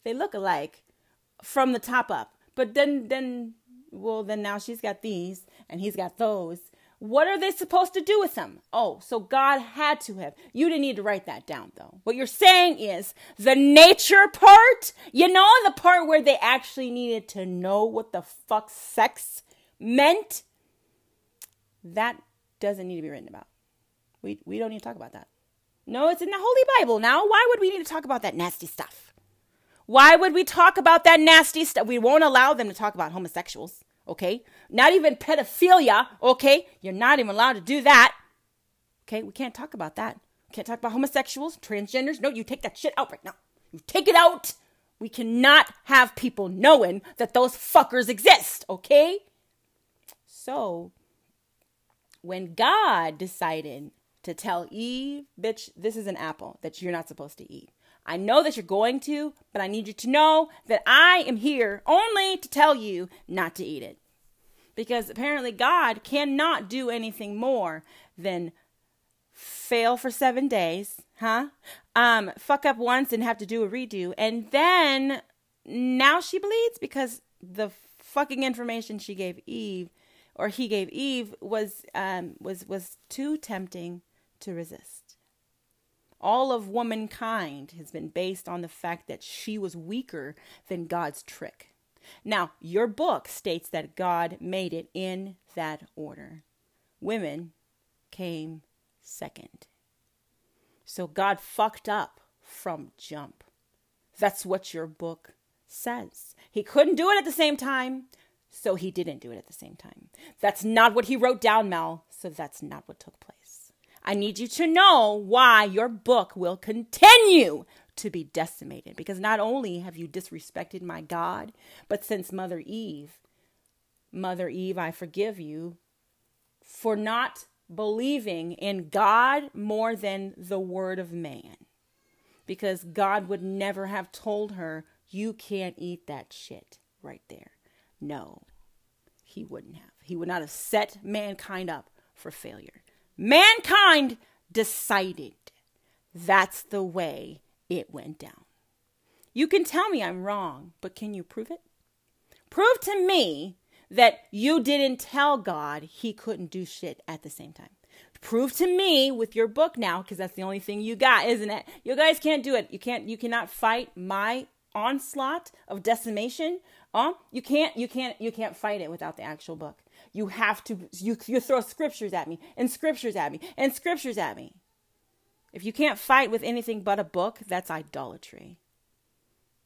They look alike from the top up. But then, then, well, then now she's got these and he's got those. What are they supposed to do with them? Oh, so God had to have. You didn't need to write that down, though. What you're saying is the nature part, you know, the part where they actually needed to know what the fuck sex meant, that doesn't need to be written about. We, we don't need to talk about that. No, it's in the Holy Bible now. Why would we need to talk about that nasty stuff? Why would we talk about that nasty stuff? We won't allow them to talk about homosexuals okay? Not even pedophilia, okay? You're not even allowed to do that. Okay, we can't talk about that. We can't talk about homosexuals, transgenders. No, you take that shit out right now. You take it out. We cannot have people knowing that those fuckers exist, okay? So, when God decided to tell Eve, bitch, this is an apple that you're not supposed to eat. I know that you're going to, but I need you to know that I am here only to tell you not to eat it. Because apparently God cannot do anything more than fail for seven days, huh? Um, fuck up once and have to do a redo. And then now she bleeds because the fucking information she gave Eve or he gave Eve was um was was too tempting to resist all of womankind has been based on the fact that she was weaker than God's trick. Now, your book states that God made it in that order. Women came second. So God fucked up from jump. That's what your book says. He couldn't do it at the same time, so he didn't do it at the same time. That's not what he wrote down, Mel, so that's not what took place. I need you to know why your book will continue to be decimated. Because not only have you disrespected my God, but since Mother Eve, Mother Eve, I forgive you for not believing in God more than the word of man. Because God would never have told her, you can't eat that shit right there. No, he wouldn't have. He would not have set mankind up for failure. Mankind decided that's the way it went down. You can tell me I'm wrong, but can you prove it? Prove to me that you didn't tell God he couldn't do shit at the same time. Prove to me with your book now, because that's the only thing you got, isn't it? You guys can't do it. You can't. You cannot fight my onslaught of decimation Oh, you can't, you can't, you can't fight it without the actual book. You have to, you, you throw scriptures at me and scriptures at me and scriptures at me. If you can't fight with anything but a book, that's idolatry.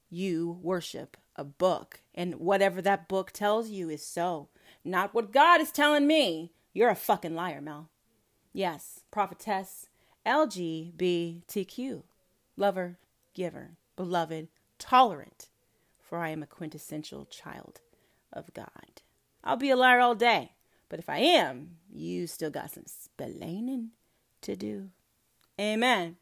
You worship a book, and whatever that book tells you is so. Not what God is telling me. You're a fucking liar, Mel. Yes, prophetess, LGBTQ, lover, giver, beloved, tolerant, for I am a quintessential child of God. I'll be a liar all day, but if I am, you still got some splaining to do. Amen.